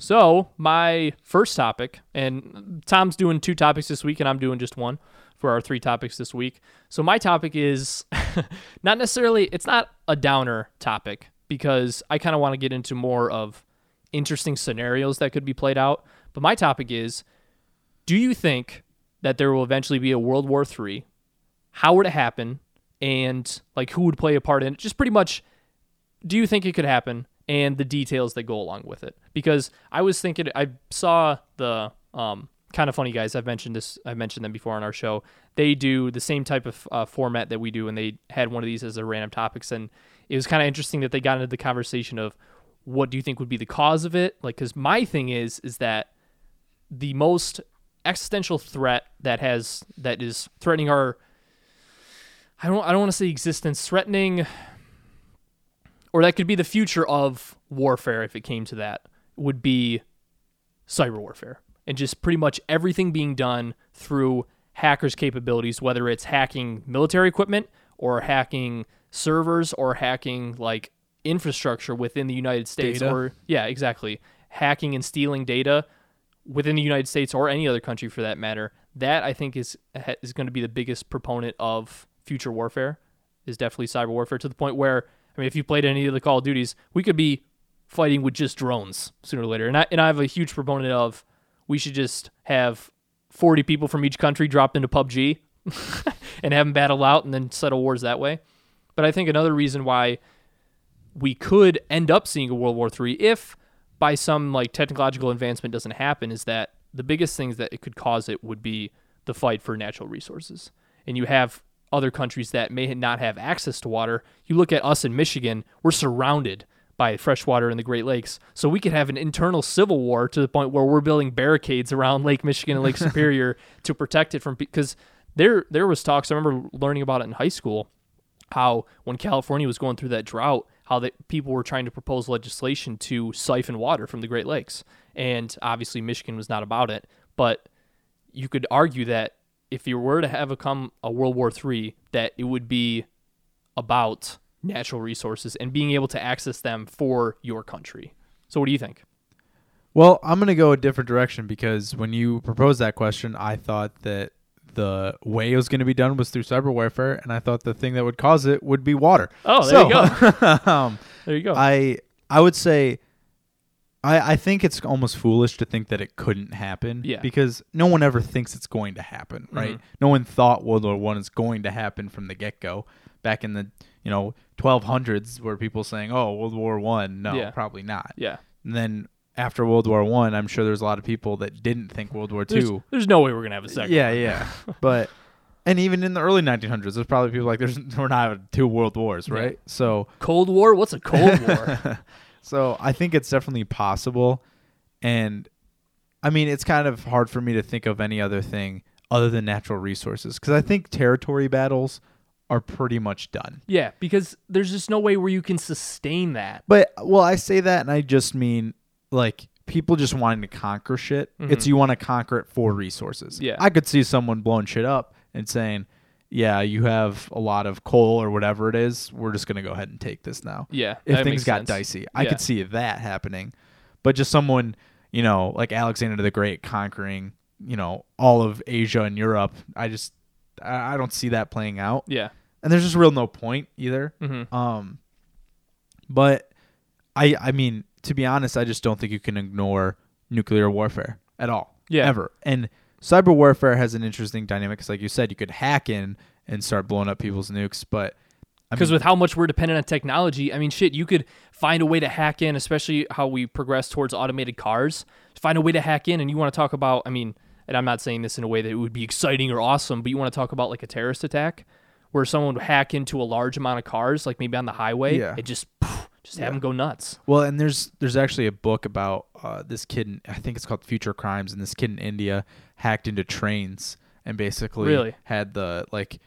So, my first topic, and Tom's doing two topics this week, and I'm doing just one for our three topics this week. So, my topic is not necessarily, it's not a downer topic because I kind of want to get into more of interesting scenarios that could be played out. But my topic is do you think that there will eventually be a World War III? How would it happen? And like who would play a part in it? Just pretty much, do you think it could happen? And the details that go along with it. Because I was thinking, I saw the um, kind of funny guys. I've mentioned this. I've mentioned them before on our show. They do the same type of uh, format that we do, and they had one of these as a random topics. And it was kind of interesting that they got into the conversation of what do you think would be the cause of it? Like, because my thing is, is that the most existential threat that has that is threatening our I don't I don't want to say existence threatening or that could be the future of warfare if it came to that would be cyber warfare and just pretty much everything being done through hackers capabilities whether it's hacking military equipment or hacking servers or hacking like infrastructure within the United States Data. or yeah exactly hacking and stealing data within the United States or any other country for that matter, that I think is is going to be the biggest proponent of future warfare. Is definitely cyber warfare to the point where I mean, if you played any of the Call of Duties, we could be fighting with just drones sooner or later. And I and I have a huge proponent of we should just have forty people from each country dropped into PUBG and have them battle out and then settle wars that way. But I think another reason why we could end up seeing a World War III if by some like technological advancement doesn't happen is that the biggest things that it could cause it would be the fight for natural resources. And you have other countries that may not have access to water. You look at us in Michigan, we're surrounded by fresh water in the Great Lakes. So we could have an internal civil war to the point where we're building barricades around Lake Michigan and Lake Superior to protect it from because there there was talks I remember learning about it in high school how when California was going through that drought, how that people were trying to propose legislation to siphon water from the Great Lakes, and obviously Michigan was not about it. But you could argue that if you were to have a come a World War III, that it would be about natural resources and being able to access them for your country. So, what do you think? Well, I'm going to go a different direction because when you proposed that question, I thought that the way it was going to be done was through cyber warfare, and I thought the thing that would cause it would be water. Oh, there you go. um, There you go. I I would say I I think it's almost foolish to think that it couldn't happen. Yeah. Because no one ever thinks it's going to happen, right? Mhm. No one thought World War One is going to happen from the get go. Back in the you know 1200s, where people saying, "Oh, World War One," no, Yeah. probably not. yeah. And then after World War One, I'm sure there's a lot of people that didn't think World War There's, Two. there's no way we're gonna have a second. Yeah, yeah. but and even in the early 1900s, there's probably people like, "There's we're not having two world wars, Yeah. right?" So. Cold War? What's a Cold War? So I think it's definitely possible, and I mean it's kind of hard for me to think of any other thing other than natural resources because I think territory battles are pretty much done. yeah, because there's just no way where you can sustain that. But well, I say that, and I just mean like people just wanting to conquer shit. It's Mhm. you want to conquer it for resources. Yeah. I could see someone blowing shit up and saying, "Yeah, you have a lot of coal or whatever it is. We're just gonna go ahead and take this now." Yeah, if things got sense. dicey. I Yeah. could see that happening. But just someone, you know, like Alexander the Great conquering, you know, all of Asia and Europe, I just I don't see that playing out. Yeah. And there's just real no point either. hmm Um but I I mean, to be honest, I just don't think you can ignore nuclear warfare at all. Yeah. Ever. And cyber warfare has an interesting dynamic cuz like you said, you could hack in and start blowing up people's nukes, but Because with how much we're dependent on technology, I mean, shit, you could find a way to hack in, especially how we progress towards automated cars. Find a way to hack in, and you want to talk about, I mean, and I'm not saying this in a way that it would be exciting or awesome, but you want to talk about like a terrorist attack where someone would hack into a large amount of cars, like maybe on the highway, Yeah. and just just have Yeah. them go nuts. Well, and there's there's actually a book about uh, this kid. In, I think it's called Future Crimes, and this kid in India hacked into trains and basically Really? had the like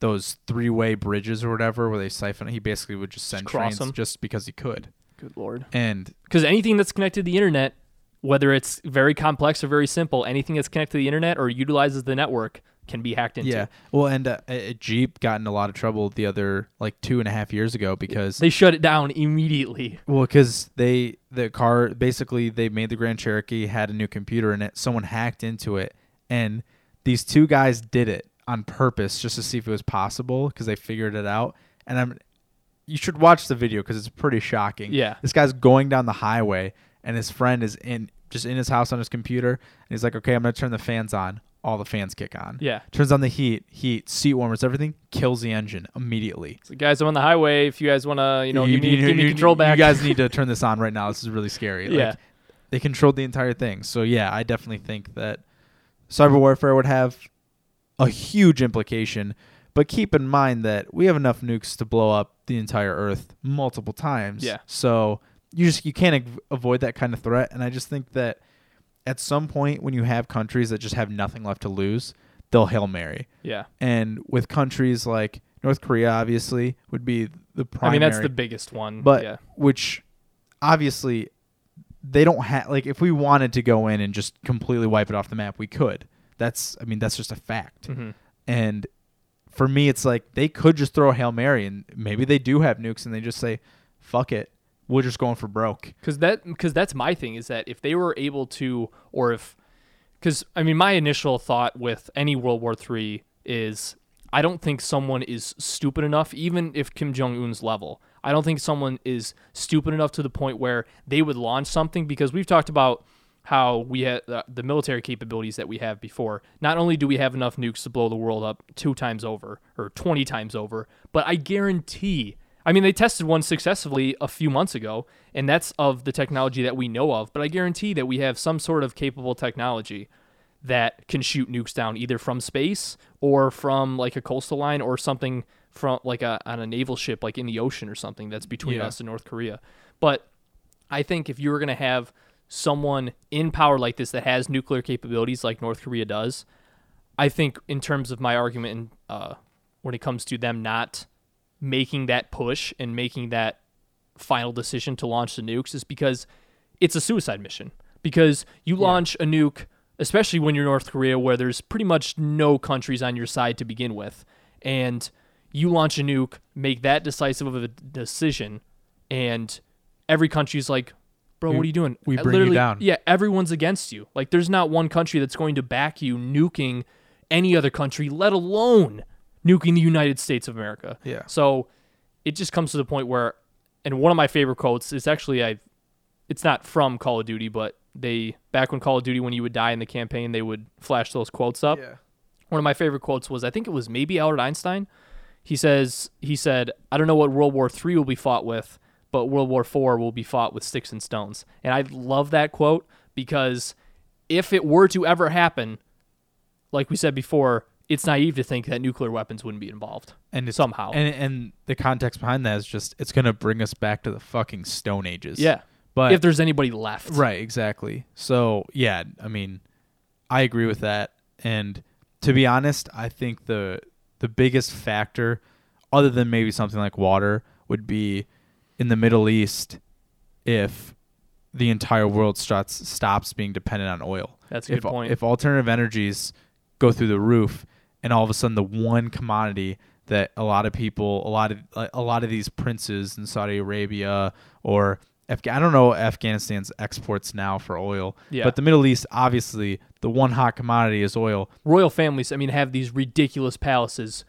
those three way bridges or whatever where they siphon. He basically would just send cross trains them? just because he could. Good lord. And Because anything that's connected to the internet, whether it's very complex or very simple, anything that's connected to the internet or utilizes the network, can be hacked into. Yeah. Well, and uh, Jeep got in a lot of trouble the other like two and a half years ago because They shut it down immediately. well, because they the car basically they made the Grand Cherokee had a new computer in it. Someone hacked into it, and these two guys did it on purpose just to see if it was possible because they figured it out. And I'm you should watch the video because it's pretty shocking. Yeah. This guy's going down the highway, and his friend is in just in his house on his computer, and he's like, "Okay, I'm gonna turn the fans on." All the fans kick on. Yeah. Turns on the heat, heat, seat warmers, everything. Kills the engine immediately. So guys, I'm on the highway. If you guys want to, you know, You- give me, you- give me you- control back. You guys need to turn this on right now. This is really scary. Yeah. Like, they controlled the entire thing. So yeah, I definitely think that cyber warfare would have a huge implication. But keep in mind that we have enough nukes to blow up the entire Earth multiple times. Yeah. So you just you can't av- avoid that kind of threat. And I just think that at some point when you have countries that just have nothing left to lose, they'll hail mary. yeah. And with countries like North Korea, obviously would be the primary. I mean, that's the biggest one. but yeah. which obviously they don't have like if we wanted to go in and just completely wipe it off the map we could that's i mean that's just a fact Mhm. and for me it's like they could just throw a hail mary and maybe they do have nukes and they just say fuck it we're just going for broke. Because that because that's my thing is that if they were able to or if because i mean my initial thought with any world war three is i don't think someone is stupid enough even if kim jong-un's level i don't think someone is stupid enough to the point where they would launch something because we've talked about how we had uh, the military capabilities that we have before. Not only do we have enough nukes to blow the world up two times over or 20 times over but i guarantee I mean, they tested one successfully a few months ago, and that's of the technology that we know of. But I guarantee that we have some sort of capable technology that can shoot nukes down either from space or from like a coastal line or something from like a on a naval ship, like in the ocean or something that's between Yeah. us and North Korea. But I think if you were going to have someone in power like this that has nuclear capabilities like North Korea does, I think in terms of my argument, uh, when it comes to them not making that push and making that final decision to launch the nukes, is because it's a suicide mission. Because you launch a nuke, especially when you're North Korea, where there's pretty much no countries on your side to begin with, and you launch a nuke, make that decisive of a decision, and every country's like, bro, We- what are you doing? we Uh, bring you literally- down. Yeah, everyone's against you. Like, there's not one country that's going to back you nuking any other country, let alone nuking the United States of America. Yeah. So it just comes to the point where, and one of my favorite quotes is actually I, it's not from Call of Duty, but they back when Call of Duty when you would die in the campaign they would flash those quotes up. yeah One of my favorite quotes was I think it was maybe Albert Einstein. He says he said I don't know what World War Three will be fought with, but World War Four will be fought with sticks and stones. And I love that quote because if it were to ever happen, like we said before, it's naive to think that nuclear weapons wouldn't be involved and somehow. and and the context behind that is just it's gonna bring us back to the fucking stone ages yeah, but if there's anybody left, Right, exactly. So yeah, I mean, I agree with that. And to be honest, I think the the biggest factor, other than maybe something like water, would be in the Middle East if the entire world starts stops being dependent on oil. That's a if good point. if alternative energies go through the roof, and all of a sudden the one commodity that a lot of people, a lot of a lot of these princes in Saudi Arabia or Afga- I don't know Afghanistan's exports now for oil, Yeah. but the Middle East, obviously, the one hot commodity is oil. royal families, I mean, have these ridiculous palaces,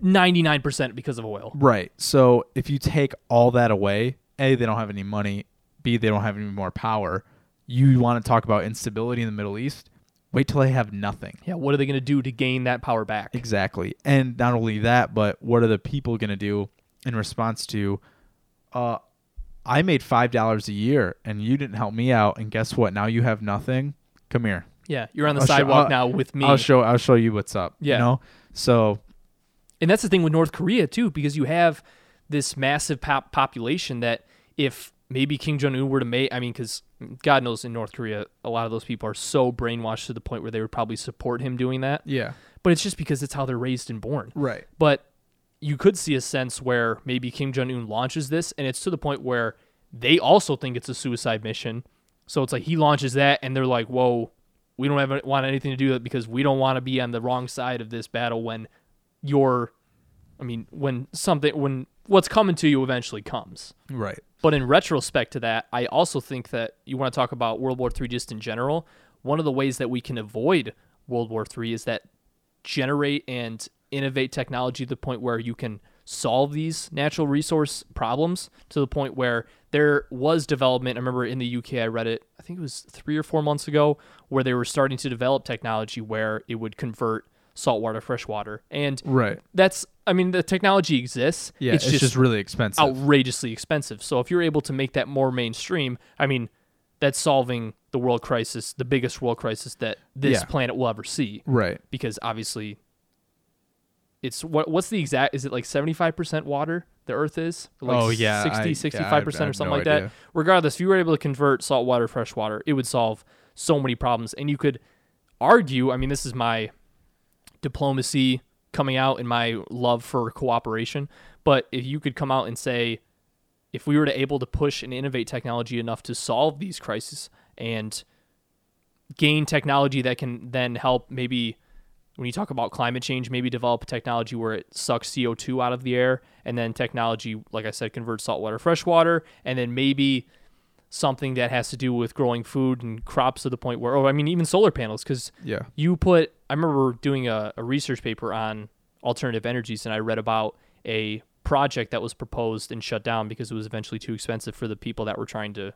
ninety nine percent because of oil. Right. So if you take all that away, A, they don't have any money, B, they don't have any more power. You want to talk about instability in the Middle East? Wait till they have nothing. Yeah, what are they going to do to gain that power back? Exactly. And not only that, but what are the people going to do in response to uh I made $5 a year and you didn't help me out and guess what? Now you have nothing. Come here. Yeah, you're on the I'll sidewalk I'll- now with me. I'll show I'll show you what's up. Yeah. You know? So and that's the thing with North Korea too, because you have this massive pop- population that if maybe Kim Jong Un were to make, I mean, because God knows in North Korea, a lot of those people are so brainwashed to the point where they would probably support him doing that. yeah. But it's just because it's how they're raised and born. Right. But you could see a sense where maybe Kim Jong Un launches this, and it's to the point where they also think it's a suicide mission. So it's like he launches that, and they're like, "Whoa, we don't have want anything to do with it because we don't want to be on the wrong side of this battle when you're I mean, when something when what's coming to you eventually comes. Right. But in retrospect to that, I also think that you want to talk about World War III just in general. One of the ways that we can avoid World War III is that generate and innovate technology to the point where you can solve these natural resource problems to the point where there was development. I remember in the UK, I read it, I think it was three or four months ago, where they were starting to develop technology where it would convert saltwater freshwater. And Right. that's, I mean, the technology exists. Yeah. It's, just, really expensive. outrageously expensive. So if you're able to make that more mainstream, I mean, that's solving the world crisis, the biggest world crisis that this Yeah. planet will ever see. right. Because obviously, it's what what's the exact? Is it like seventy five percent water? The Earth is like Oh, yeah, 60, I- yeah, 65 percent or something no like idea. that. Regardless, if you were able to convert salt water to fresh water, it would solve so many problems. And you could argue. I mean, this is my diplomacy coming out and my love for cooperation. But if you could come out and say, if we were to able to push and innovate technology enough to solve these crises and gain technology that can then help maybe when you talk about climate change, maybe develop a technology where it sucks CO2 out of the air, and then technology, like I said, converts saltwater to freshwater, and then maybe something that has to do with growing food and crops to the point where, oh, I mean, even solar panels, because Yeah. you put i remember doing a, a research paper on alternative energies and i read about a project that was proposed and shut down because it was eventually too expensive for the people that were trying to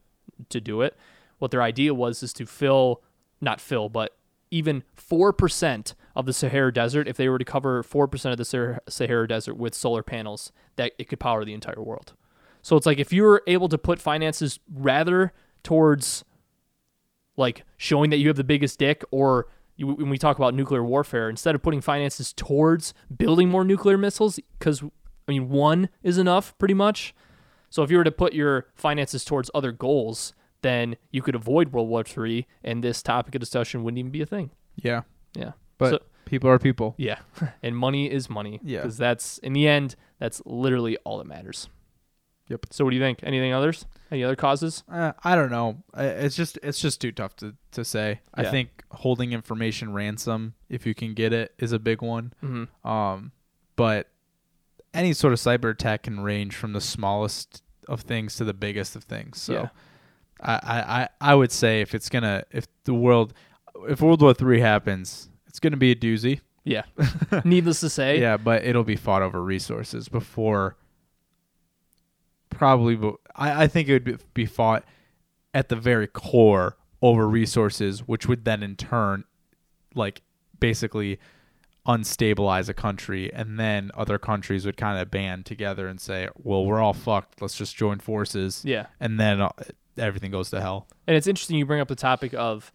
to do it what their idea was is to fill not fill but even 4% of the sahara desert if they were to cover 4% of the Sahara- sahara desert with solar panels that it could power the entire world so it's like if you were able to put finances rather towards like showing that you have the biggest dick or you, when we talk about nuclear warfare instead of putting finances towards building more nuclear missiles because i mean one is enough pretty much so if you were to put your finances towards other goals then you could avoid world war iii and this topic of discussion wouldn't even be a thing Yeah. yeah But So- people are people. yeah and money is money Yeah. because that's in the end that's literally all that matters Yep. so what do you think anything others any other causes Uh, I don't know. It's just it's just too tough to, to say. I think holding information ransom, if you can get it, is a big one. mm-hmm. Um, but any sort of cyber attack can range from the smallest of things to the biggest of things. So Yeah. I, I, I I would say if it's gonna if the world if World War Three happens, it's gonna be a doozy. yeah needless to say Yeah, but it'll be fought over resources before. Probably, I, I think it would be- be fought at the very core over resources, which would then in turn, like, basically unstabilize a country, and then other countries would kind of band together and say, "Well, we're all fucked. Let's just join forces," yeah and then uh, everything goes to hell. And it's interesting you bring up the topic of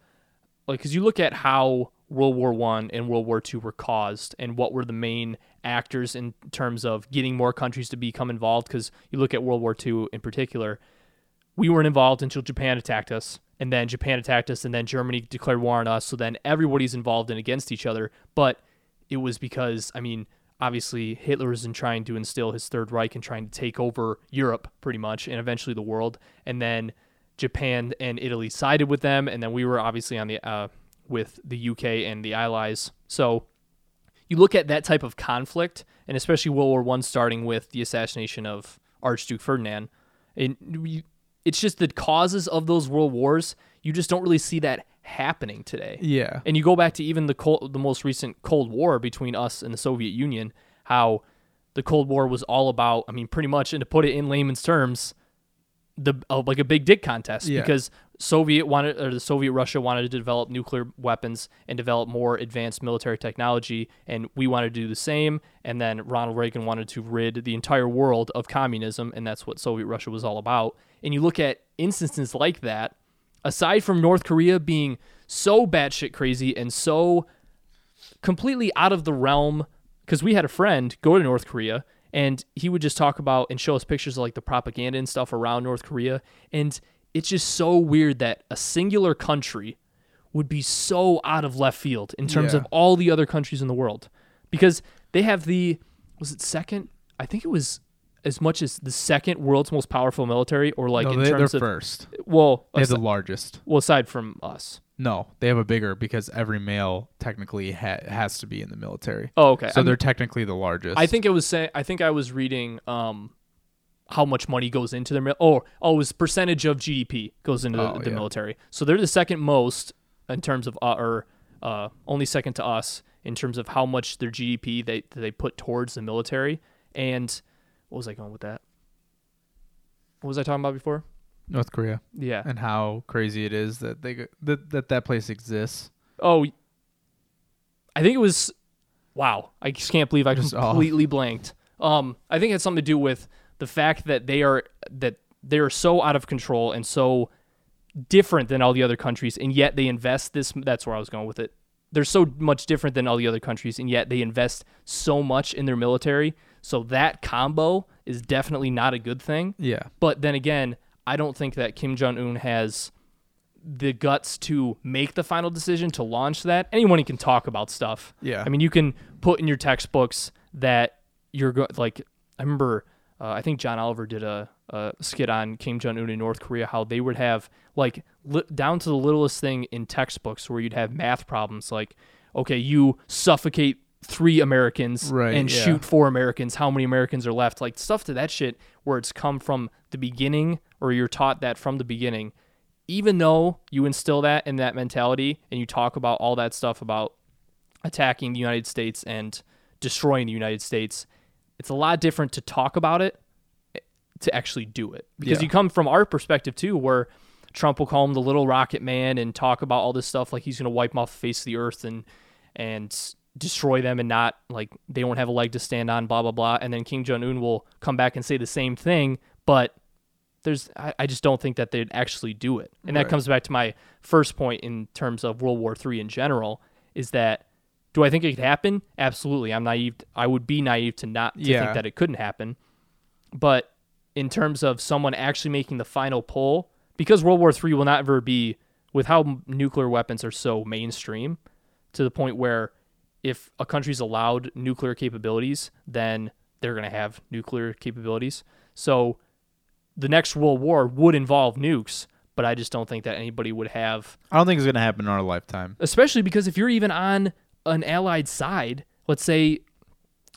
like because you look at how World War One and World War Two were caused and what were the main actors in terms of getting more countries to become involved. Because you look at World War Two in particular, we weren't involved until Japan attacked us, and then Japan attacked us, and then Germany declared war on us. So then everybody's involved and against each other. But it was because I mean. Obviously, Hitler was in trying to instill his Third Reich and trying to take over Europe, pretty much, and eventually the world. And then Japan and Italy sided with them, and then we were obviously on the uh, with the UK and the Allies. So you look at that type of conflict, and especially World War One starting with the assassination of Archduke Ferdinand, and it's just the causes of those world wars. You just don't really see that happening today. Yeah, And you go back to even the cold, the most recent Cold War between us and the Soviet Union, how the Cold War was all about. I mean, pretty much, and to put it in layman's terms, the uh, like a big dick contest Yeah. because Soviet wanted or the Soviet Russia wanted to develop nuclear weapons and develop more advanced military technology, and we wanted to do the same. And then Ronald Reagan wanted to rid the entire world of communism, and that's what Soviet Russia was all about. And you look at instances like that, aside from North Korea being so batshit crazy and so completely out of the realm, because we had a friend go to North Korea and he would just talk about and show us pictures of like the propaganda and stuff around North Korea. And it's just so weird that a singular country would be so out of left field in terms Yeah. of all the other countries in the world because they have the was it second i think it was as much as the second world's most powerful military or like no, in they, terms they're of first. well They have asi- the largest. well aside from us No, they have a bigger because every male technically ha- has to be in the military. Oh, okay. So I mean, they're technically the largest. I think it was saying. I think I was reading um, how much money goes into their mil- oh oh it percentage of GDP goes into Oh, the, the yeah. military. So they're the second most in terms of uh, or uh, only second to us in terms of how much their GDP they they put towards the military. And what was I going with that? What was I talking about before? North Korea Yeah. and how crazy it is that they that that, that place exists. Oh, I think it was. Wow, I just can't believe I Just off. completely blanked. Um, I think it had something to do with the fact that they are that they are so out of control and so different than all the other countries, and yet they invest this. That's where I was going with it. They're so much different than all the other countries, and yet they invest so much in their military. So that combo is definitely not a good thing. Yeah. But then again, I don't think that Kim Jong Un has the guts to make the final decision to launch that. Anyone can talk about stuff. Yeah. I mean, you can put in your textbooks that you're go- like. I remember, uh, I think John Oliver did a, a skit on Kim Jong Un in North Korea, how they would have like li- down to the littlest thing in textbooks where you'd have math problems like, okay, you suffocate three Americans Right, and yeah. shoot four Americans. How many Americans are left? Like stuff to that shit where it's come from the beginning, or you're taught that from the beginning. Even though you instill that in that mentality and you talk about all that stuff about attacking the United States and destroying the United States, it's a lot different to talk about it to actually do it. Because Yeah. you come from our perspective too, where Trump will call him the little rocket man and talk about all this stuff like he's going to wipe them off the face of the earth and and destroy them and not like they don't have a leg to stand on, blah blah blah. And then Kim Jong Un will come back and say the same thing, but there's I, I just don't think that they'd actually do it. And that comes back to my first point in terms of World War III in general, is that do I think it could happen? Absolutely. I'm naive I would be naive to not to Yeah. think that it couldn't happen. But in terms of someone actually making the final pull, because World War III will not ever be with how nuclear weapons are so mainstream to the point where if a country's allowed nuclear capabilities, then they're going to have nuclear capabilities. So the next world war would involve nukes, but I just don't think that anybody would have, I don't think it's gonna happen in our lifetime. especially because if you're even on an allied side, let's say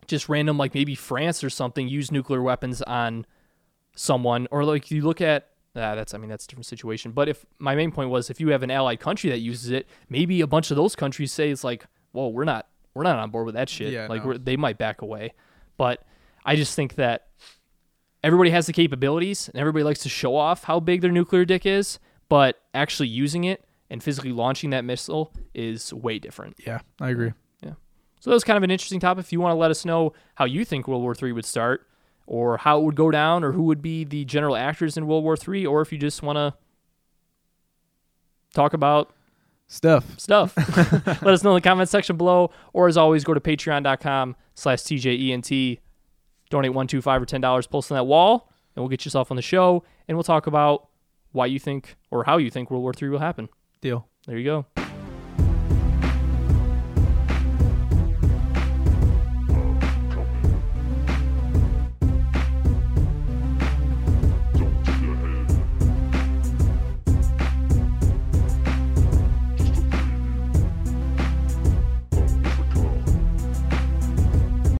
just random, like maybe France or something, use nuclear weapons on someone, or like you look at. Uh, that's, I mean, that's a different situation. But if my main point was, if you have an allied country that uses it, maybe a bunch of those countries say it's like, whoa, we're not, we're not on board with that shit. Yeah, like no. we're, they might back away. But I just think that everybody has the capabilities and everybody likes to show off how big their nuclear dick is, but actually using it and physically launching that missile is way different. Yeah, I agree. Yeah. So that was kind of an interesting topic. If you want to let us know how you think World War III would start, or how it would go down, or who would be the general actors in World War III, or if you just want to talk about Stuff. stuff, let us know in the comment section below. Or as always, go to patreon.com slash TJENT, donate one, two, five, or ten dollars, post on that wall, and we'll get yourself on the show, and we'll talk about why you think or how you think World War III will happen. There you go.